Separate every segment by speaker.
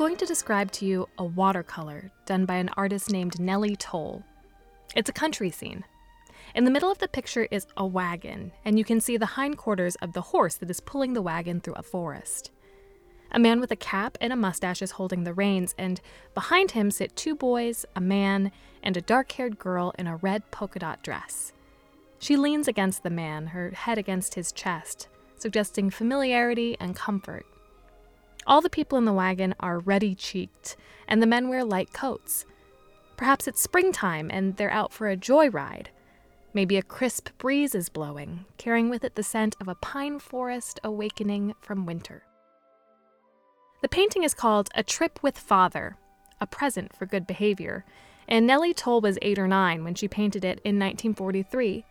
Speaker 1: going to describe to you a watercolor done by an artist named Nellie Toll. It's a country scene. In the middle of the picture is a wagon, and you can see the hindquarters of the horse that is pulling the wagon through a forest. A man with a cap and a mustache is holding the reins, and behind him sit two boys, a man, and a dark haired girl in a red polka dot dress. She leans against the man, her head against his chest, suggesting familiarity and comfort. All the people in the wagon are ruddy cheeked, and the men wear light coats. Perhaps it's springtime and they're out for a joyride. Maybe a crisp breeze is blowing, carrying with it the scent of a pine forest awakening from winter. The painting is called A Trip with Father, a present for good behavior, and Nellie Toll was eight or nine when she painted it in 1943.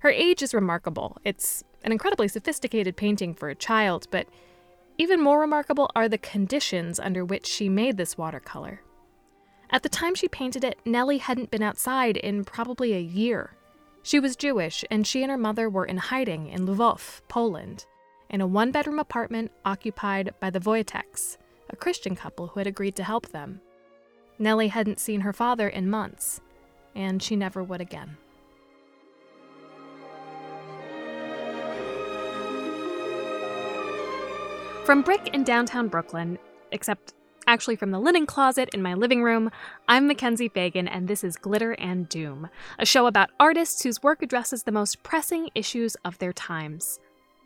Speaker 1: Her age is remarkable. It's an incredibly sophisticated painting for a child, but even more remarkable are the conditions under which she made this watercolor. At the time she painted it, Nellie hadn't been outside in probably a year. She was Jewish, and she and her mother were in hiding in Lvov, Poland in a one bedroom apartment occupied by the Wojteks, a Christian couple who had agreed to help them. Nellie hadn't seen her father in months, and she never would again. From BRIC in downtown Brooklyn, except actually from the linen closet in my living room, I'm Mackenzie Fagan, and this is Glitter and Doom, a show about artists whose work addresses the most pressing issues of their times.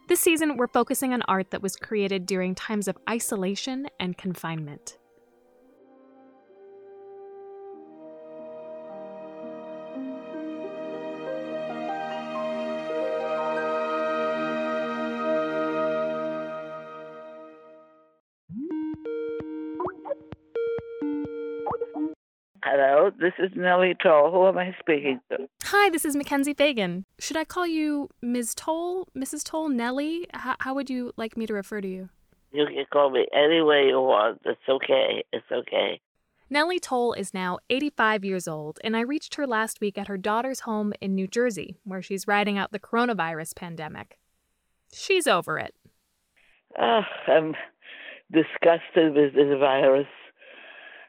Speaker 1: This season, we're focusing on art that was created during times of isolation and confinement.
Speaker 2: Hello, this is Nellie Toll. Who am I speaking to?
Speaker 1: Hi, this is Mackenzie Fagan. Should I call you Ms. Toll, Mrs. Toll, Nellie? H- how would you like me to refer to you?
Speaker 2: You can call me any way you want. It's okay. It's okay.
Speaker 1: Nellie Toll is now 85 years old, and I reached her last week at her daughter's home in New Jersey, where she's riding out the coronavirus pandemic. She's over it.
Speaker 2: Oh, I'm disgusted with this virus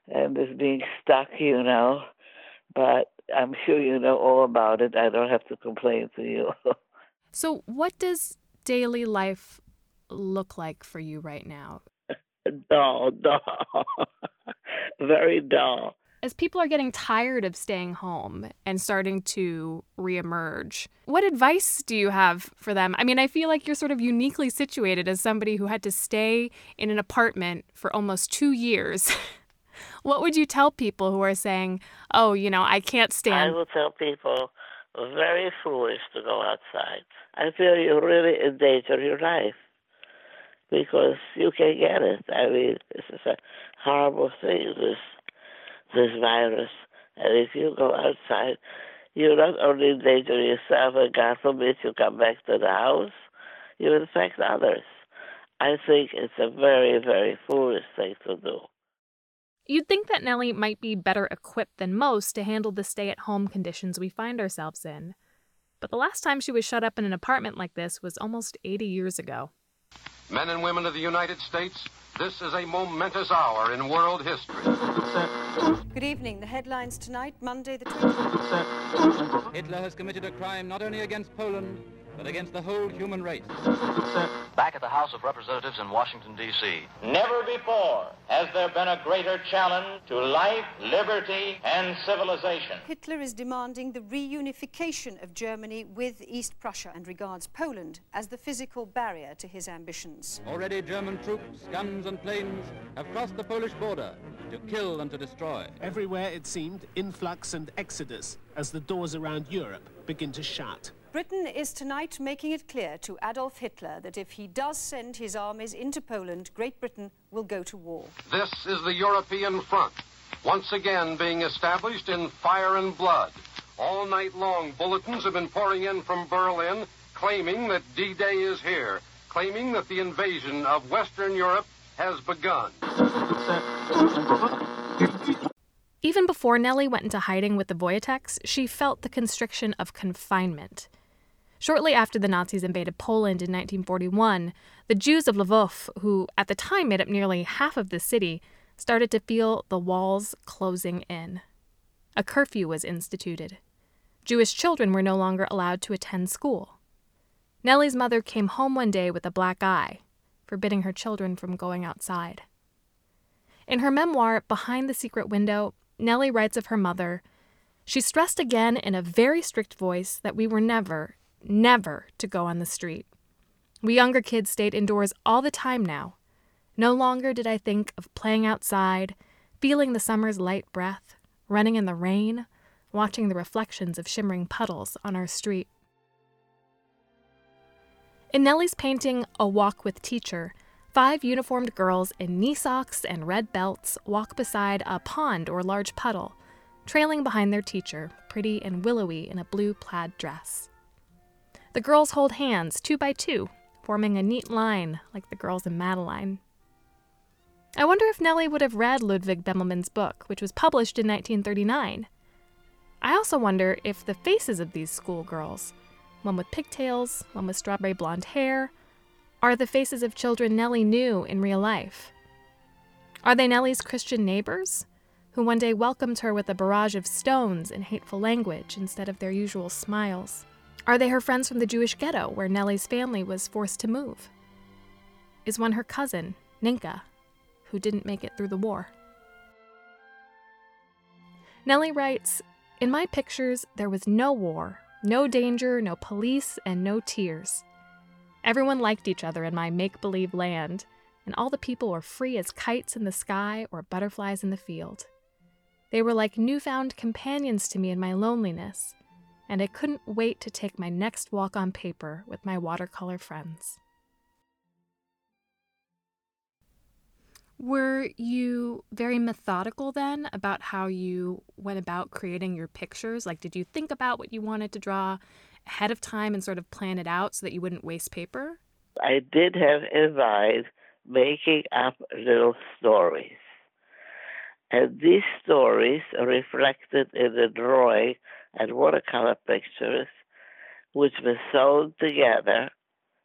Speaker 2: and this being stuck, you know. But I'm sure you know all about it. I don't have to complain to you.
Speaker 1: so, what does daily life look like for you right now?
Speaker 2: dull, dull, very dull.
Speaker 1: As people are getting tired of staying home and starting to reemerge, what advice do you have for them? I mean, I feel like you're sort of uniquely situated as somebody who had to stay in an apartment for almost two years. what would you tell people who are saying, "Oh, you know, I can't stand"?
Speaker 2: I will tell people very foolish to go outside. I feel you really endanger your life because you can get it. I mean, this is a horrible thing. This this virus, and if you go outside, you not only endanger yourself, and God forbid you come back to the house, you infect others. I think it's a very, very foolish thing to do.
Speaker 1: You'd think that Nellie might be better equipped than most to handle the stay at home conditions we find ourselves in. But the last time she was shut up in an apartment like this was almost 80 years ago.
Speaker 3: Men and women of the United States, this is a momentous hour in world history.
Speaker 4: Good evening. The headlines tonight, Monday the 20th.
Speaker 5: Hitler has committed a crime not only against Poland, but against the whole human race.
Speaker 6: Back at the House of Representatives in Washington, D.C.
Speaker 7: Never before has there been a greater challenge to life, liberty, and civilization.
Speaker 4: Hitler is demanding the reunification of Germany with East Prussia and regards Poland as the physical barrier to his ambitions.
Speaker 5: Already German troops, guns, and planes have crossed the Polish border to kill and to destroy.
Speaker 8: Everywhere it seemed influx and exodus as the doors around Europe begin to shut.
Speaker 4: Britain is tonight making it clear to Adolf Hitler that if he does send his armies into Poland, Great Britain will go to war.
Speaker 3: This is the European front, once again being established in fire and blood. All night long, bulletins have been pouring in from Berlin claiming that D Day is here, claiming that the invasion of Western Europe has begun.
Speaker 1: Even before Nellie went into hiding with the Wojteks, she felt the constriction of confinement. Shortly after the Nazis invaded Poland in 1941, the Jews of Lvov, who at the time made up nearly half of the city, started to feel the walls closing in. A curfew was instituted. Jewish children were no longer allowed to attend school. Nellie's mother came home one day with a black eye, forbidding her children from going outside. In her memoir, Behind the Secret Window, Nellie writes of her mother She stressed again in a very strict voice that we were never, never to go on the street. We younger kids stayed indoors all the time now. No longer did I think of playing outside, feeling the summer's light breath, running in the rain, watching the reflections of shimmering puddles on our street. In Nellie's painting, A Walk with Teacher, five uniformed girls in knee socks and red belts walk beside a pond or large puddle, trailing behind their teacher, pretty and willowy in a blue plaid dress. The girls hold hands two by two, forming a neat line like the girls in Madeline. I wonder if Nellie would have read Ludwig Bemelmans' book, which was published in 1939. I also wonder if the faces of these schoolgirls, one with pigtails, one with strawberry blonde hair, are the faces of children Nellie knew in real life. Are they Nellie's Christian neighbors, who one day welcomed her with a barrage of stones and hateful language instead of their usual smiles? Are they her friends from the Jewish ghetto where Nellie's family was forced to move? Is one her cousin, Ninka, who didn't make it through the war? Nellie writes In my pictures, there was no war, no danger, no police, and no tears. Everyone liked each other in my make believe land, and all the people were free as kites in the sky or butterflies in the field. They were like newfound companions to me in my loneliness, and I couldn't wait to take my next walk on paper with my watercolor friends. Were you very methodical then about how you went about creating your pictures? Like, did you think about what you wanted to draw ahead of time and sort of plan it out so that you wouldn't waste paper?
Speaker 2: I did have in mind making up little stories. And these stories reflected in the drawing and watercolor pictures, which were sewn together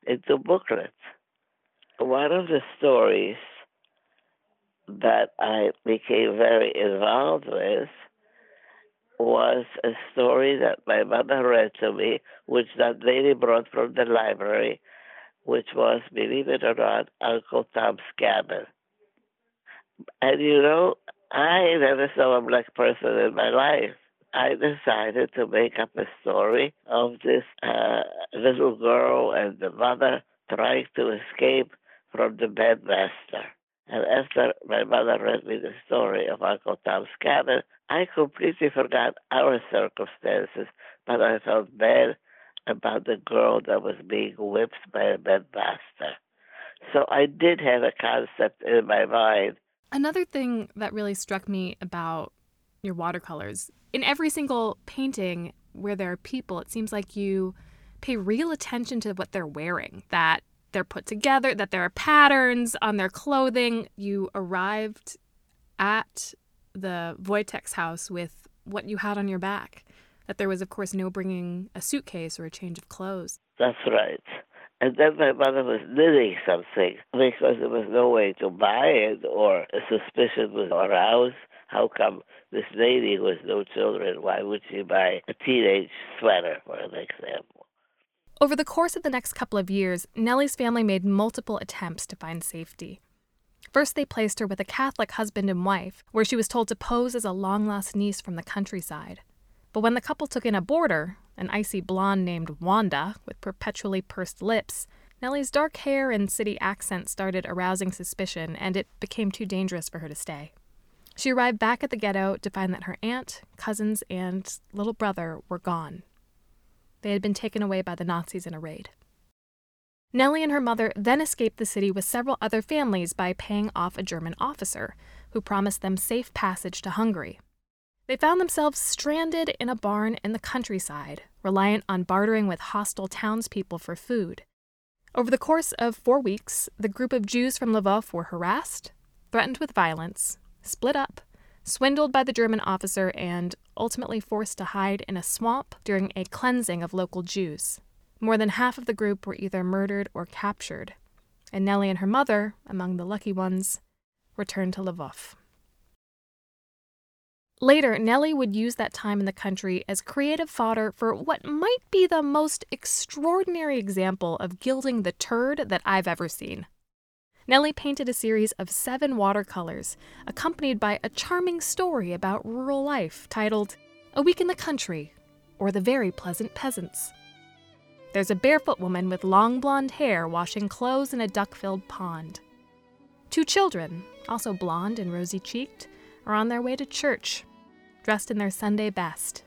Speaker 2: into booklets. One of the stories that I became very involved with was a story that my mother read to me, which that lady brought from the library, which was, believe it or not, Uncle Tom's Cabin. And you know, I never saw a black person in my life. I decided to make up a story of this uh, little girl and the mother trying to escape from the bedmaster. And after my mother read me the story of Uncle Tom's Cabin, I completely forgot our circumstances, but I felt bad about the girl that was being whipped by a bedmaster. So I did have a concept in my mind.
Speaker 1: Another thing that really struck me about your watercolors, in every single painting where there are people, it seems like you pay real attention to what they're wearing, that they're put together, that there are patterns on their clothing. You arrived at the Wojtek's house with what you had on your back. That there was, of course, no bringing a suitcase or a change of clothes.
Speaker 2: That's right. And then my mother was knitting something because there was no way to buy it or a suspicion was aroused. How come this lady with no children, why would she buy a teenage sweater, for an example?
Speaker 1: Over the course of the next couple of years, Nellie's family made multiple attempts to find safety. First, they placed her with a Catholic husband and wife, where she was told to pose as a long lost niece from the countryside. But when the couple took in a boarder, an icy blonde named Wanda with perpetually pursed lips, Nellie's dark hair and city accent started arousing suspicion, and it became too dangerous for her to stay. She arrived back at the ghetto to find that her aunt, cousins, and little brother were gone. They had been taken away by the Nazis in a raid. Nellie and her mother then escaped the city with several other families by paying off a German officer who promised them safe passage to Hungary. They found themselves stranded in a barn in the countryside, reliant on bartering with hostile townspeople for food. Over the course of four weeks, the group of Jews from Lvov were harassed, threatened with violence, split up, swindled by the German officer, and ultimately forced to hide in a swamp during a cleansing of local Jews. More than half of the group were either murdered or captured, and Nellie and her mother, among the lucky ones, returned to Lvov. Later, Nellie would use that time in the country as creative fodder for what might be the most extraordinary example of gilding the turd that I've ever seen. Nellie painted a series of seven watercolors, accompanied by a charming story about rural life titled A Week in the Country or The Very Pleasant Peasants. There's a barefoot woman with long blonde hair washing clothes in a duck filled pond. Two children, also blonde and rosy cheeked, are on their way to church, dressed in their Sunday best.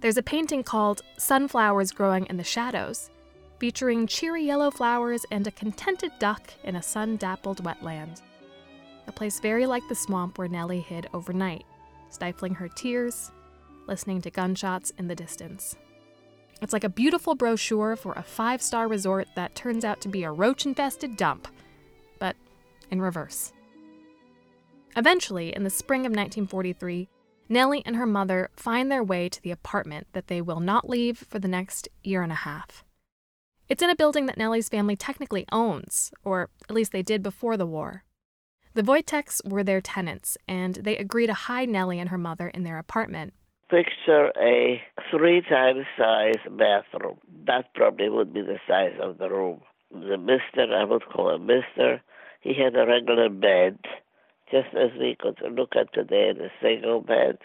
Speaker 1: There's a painting called Sunflowers Growing in the Shadows, featuring cheery yellow flowers and a contented duck in a sun dappled wetland. A place very like the swamp where Nellie hid overnight, stifling her tears, listening to gunshots in the distance. It's like a beautiful brochure for a five star resort that turns out to be a roach infested dump, but in reverse. Eventually, in the spring of 1943, Nellie and her mother find their way to the apartment that they will not leave for the next year and a half. It's in a building that Nellie's family technically owns, or at least they did before the war. The Wojteks were their tenants, and they agree to hide Nellie and her mother in their apartment.
Speaker 2: Picture a three times size bathroom. That probably would be the size of the room. The mister, I would call him mister, he had a regular bed, just as we could look at today in a single bed.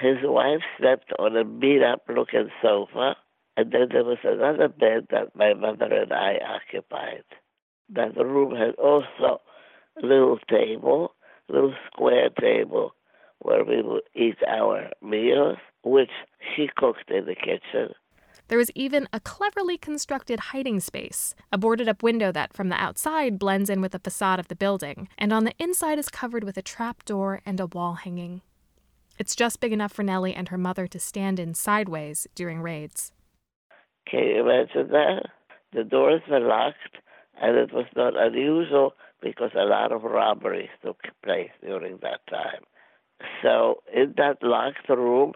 Speaker 2: His wife slept on a beat up looking sofa, and then there was another bed that my mother and I occupied. That room had also a little table, a little square table where we would eat our meals, which she cooked in the kitchen.
Speaker 1: There was even a cleverly constructed hiding space, a boarded up window that from the outside blends in with the facade of the building, and on the inside is covered with a trap door and a wall hanging. It's just big enough for Nellie and her mother to stand in sideways during raids.
Speaker 2: Can you imagine that? The doors were locked, and it was not unusual because a lot of robberies took place during that time. So in that locked room,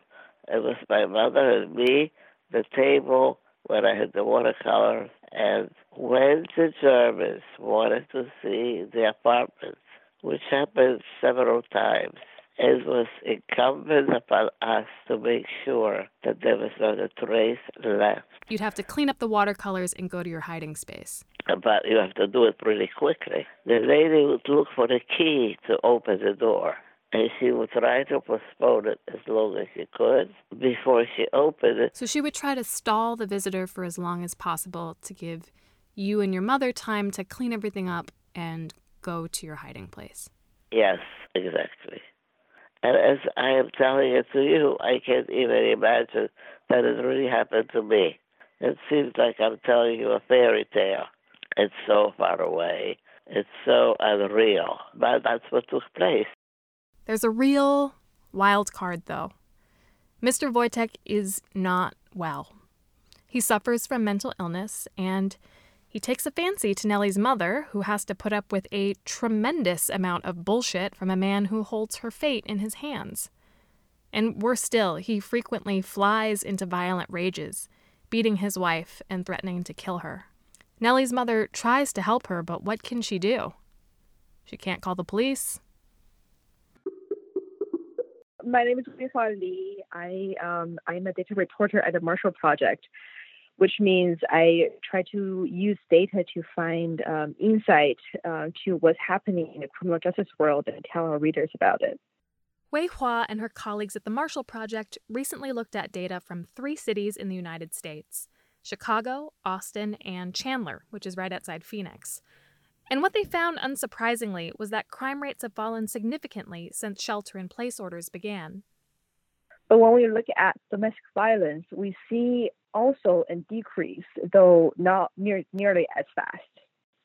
Speaker 2: it was my mother and me the table where I had the watercolors. And when the Germans wanted to see the apartments, which happened several times, it was incumbent upon us to make sure that there was not a trace left.
Speaker 1: You'd have to clean up the watercolors and go to your hiding space.
Speaker 2: But you have to do it pretty quickly. The lady would look for the key to open the door and she would try to postpone it as long as she could before she opened it.
Speaker 1: So she would try to stall the visitor for as long as possible to give you and your mother time to clean everything up and go to your hiding place.
Speaker 2: Yes, exactly. And as I am telling it to you, I can't even imagine that it really happened to me. It seems like I'm telling you a fairy tale. It's so far away. It's so unreal. But that's what took place.
Speaker 1: There's a real wild card, though. Mr. Wojtek is not well. He suffers from mental illness, and he takes a fancy to Nellie's mother, who has to put up with a tremendous amount of bullshit from a man who holds her fate in his hands. And worse still, he frequently flies into violent rages, beating his wife and threatening to kill her. Nellie's mother tries to help her, but what can she do? She can't call the police.
Speaker 9: My name is Weihua Li. I um, I'm a data reporter at the Marshall Project, which means I try to use data to find um, insight uh, to what's happening in the criminal justice world and tell our readers about it.
Speaker 1: Wei Hua and her colleagues at the Marshall Project recently looked at data from three cities in the United States Chicago, Austin, and Chandler, which is right outside Phoenix. And what they found, unsurprisingly, was that crime rates have fallen significantly since shelter in place orders began.
Speaker 9: But when we look at domestic violence, we see also a decrease, though not near, nearly as fast.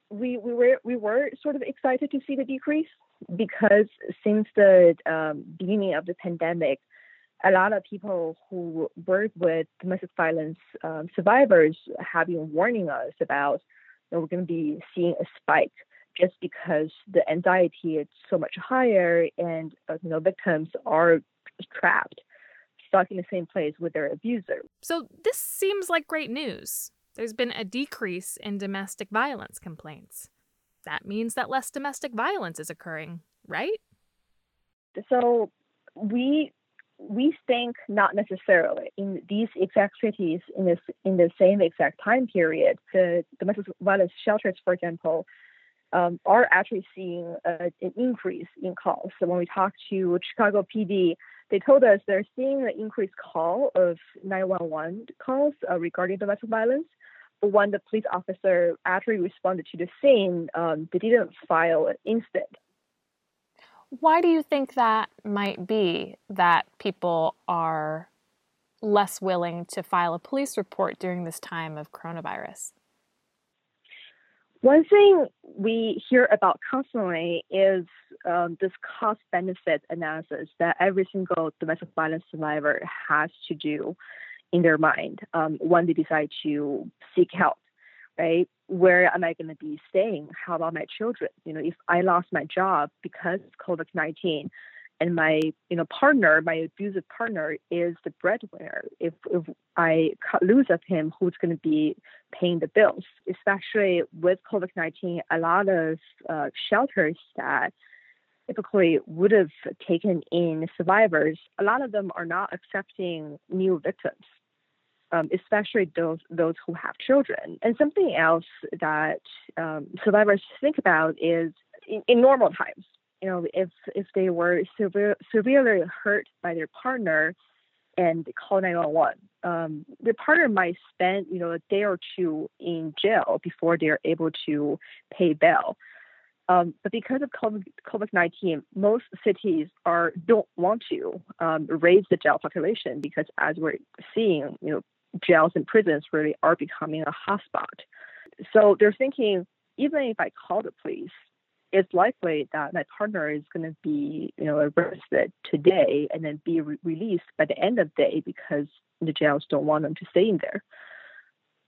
Speaker 9: We, we, were, we were sort of excited to see the decrease because since the um, beginning of the pandemic, a lot of people who work with domestic violence um, survivors have been warning us about we're going to be seeing a spike just because the anxiety is so much higher and uh, you know victims are trapped stuck in the same place with their abuser.
Speaker 1: So this seems like great news. There's been a decrease in domestic violence complaints. That means that less domestic violence is occurring right?
Speaker 9: So we we think not necessarily in these exact cities in this in the same exact time period. The domestic violence shelters, for example, um, are actually seeing an increase in calls. So when we talked to Chicago PD, they told us they're seeing an increased call of 911 calls uh, regarding domestic violence. But when the police officer actually responded to the scene, um, they didn't file an incident.
Speaker 1: Why do you think that might be that people are less willing to file a police report during this time of coronavirus?
Speaker 9: One thing we hear about constantly is um, this cost benefit analysis that every single domestic violence survivor has to do in their mind um, when they decide to seek help, right? Where am I going to be staying? How about my children? You know, if I lost my job because of COVID 19, and my you know partner, my abusive partner, is the breadwinner. If if I cut loose of him, who's going to be paying the bills? Especially with COVID nineteen, a lot of uh, shelters that typically would have taken in survivors, a lot of them are not accepting new victims. Um, especially those those who have children. And something else that um, survivors think about is in, in normal times, you know, if if they were severe, severely hurt by their partner and call 911, um, their partner might spend, you know, a day or two in jail before they're able to pay bail. Um, but because of COVID 19, most cities are don't want to um, raise the jail population because, as we're seeing, you know, jails and prisons really are becoming a hotspot. So they're thinking, even if I call the police, it's likely that my partner is going to be, you know, arrested today and then be re- released by the end of the day because the jails don't want them to stay in there.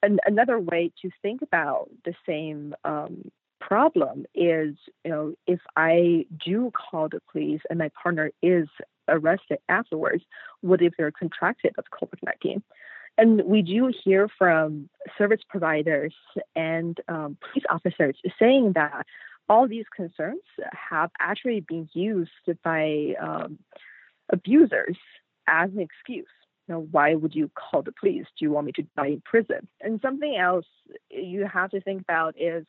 Speaker 9: And another way to think about the same um, problem is, you know, if I do call the police and my partner is arrested afterwards, what if they're contracted with COVID-19? And we do hear from service providers and um, police officers saying that all these concerns have actually been used by um, abusers as an excuse. Know, why would you call the police? Do you want me to die in prison? And something else you have to think about is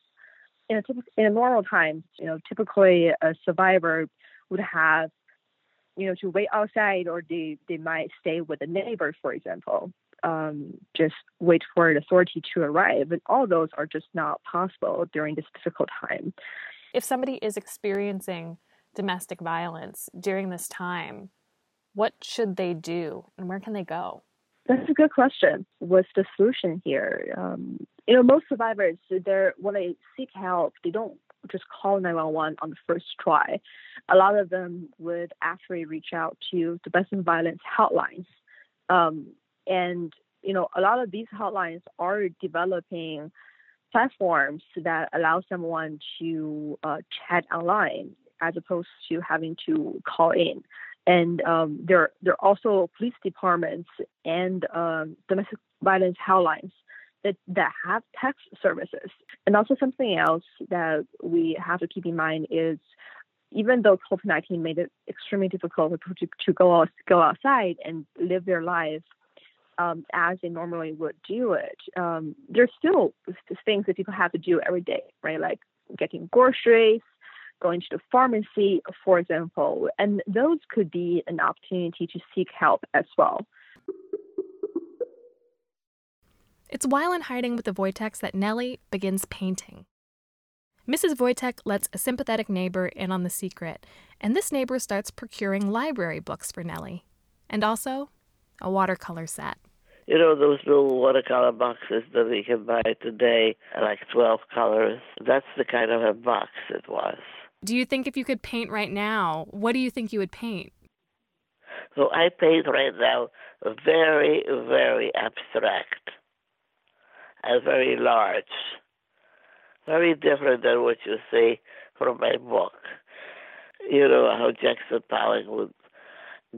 Speaker 9: in a, typical, in a normal times, you know, typically a survivor would have, you know, to wait outside or they, they might stay with a neighbor, for example um, just wait for an authority to arrive. And all those are just not possible during this difficult time.
Speaker 1: If somebody is experiencing domestic violence during this time, what should they do and where can they go?
Speaker 9: That's a good question. What's the solution here? Um, you know, most survivors, they're when they seek help, they don't just call 911 on the first try. A lot of them would actually reach out to domestic violence hotlines. Um, and you know, a lot of these hotlines are developing platforms that allow someone to uh, chat online as opposed to having to call in. And um, there, there are also police departments and um, domestic violence hotlines that, that have text services. And also something else that we have to keep in mind is even though COVID 19 made it extremely difficult for people to, to go, out, go outside and live their lives um, as they normally would do it, um, there's still things that people have to do every day, right? Like getting groceries, going to the pharmacy, for example, and those could be an opportunity to seek help as well.
Speaker 1: It's while in hiding with the Wojteks that Nellie begins painting. Mrs. Wojtek lets a sympathetic neighbor in on the secret, and this neighbor starts procuring library books for Nellie, and also a watercolor set
Speaker 2: you know those little watercolor boxes that we can buy today, like 12 colors. That's the kind of a box it was.
Speaker 1: Do you think if you could paint right now, what do you think you would paint?
Speaker 2: So I paint right now very, very abstract and very large. Very different than what you see from my book. You know how Jackson Pollock would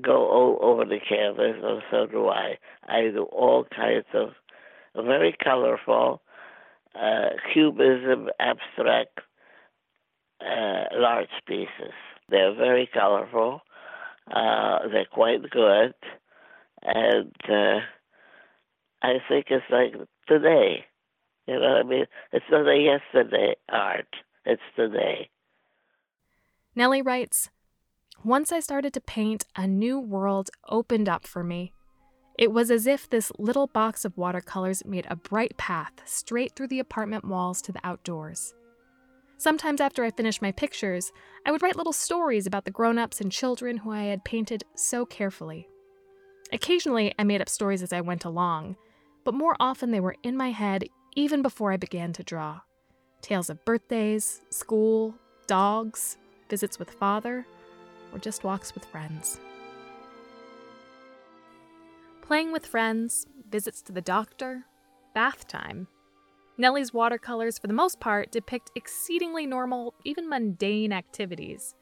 Speaker 2: go all over the canvas, and so do I. I do all kinds of very colorful, uh, cubism, abstract, uh, large pieces. They're very colorful. Uh, they're quite good, and uh, I think it's like today. You know what I mean? It's not a yesterday art, it's today.
Speaker 1: Nellie writes Once I started to paint, a new world opened up for me. It was as if this little box of watercolors made a bright path straight through the apartment walls to the outdoors. Sometimes after I finished my pictures, I would write little stories about the grown ups and children who I had painted so carefully. Occasionally, I made up stories as I went along, but more often they were in my head even before I began to draw. Tales of birthdays, school, dogs, visits with father, or just walks with friends. Playing with friends, visits to the doctor, bath time. Nellie's watercolors, for the most part, depict exceedingly normal, even mundane activities.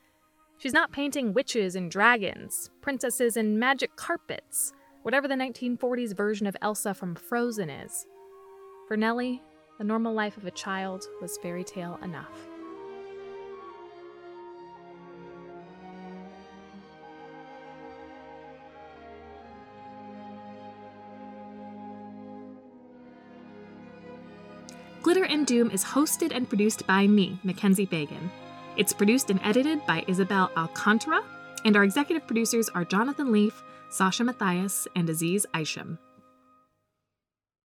Speaker 1: She's not painting witches and dragons, princesses and magic carpets, whatever the 1940s version of Elsa from Frozen is. For Nellie, the normal life of a child was fairy tale enough. Doom is hosted and produced by me, Mackenzie Fagan. It's produced and edited by Isabel Alcantara, and our executive producers are Jonathan Leaf, Sasha Matthias, and Aziz Isham.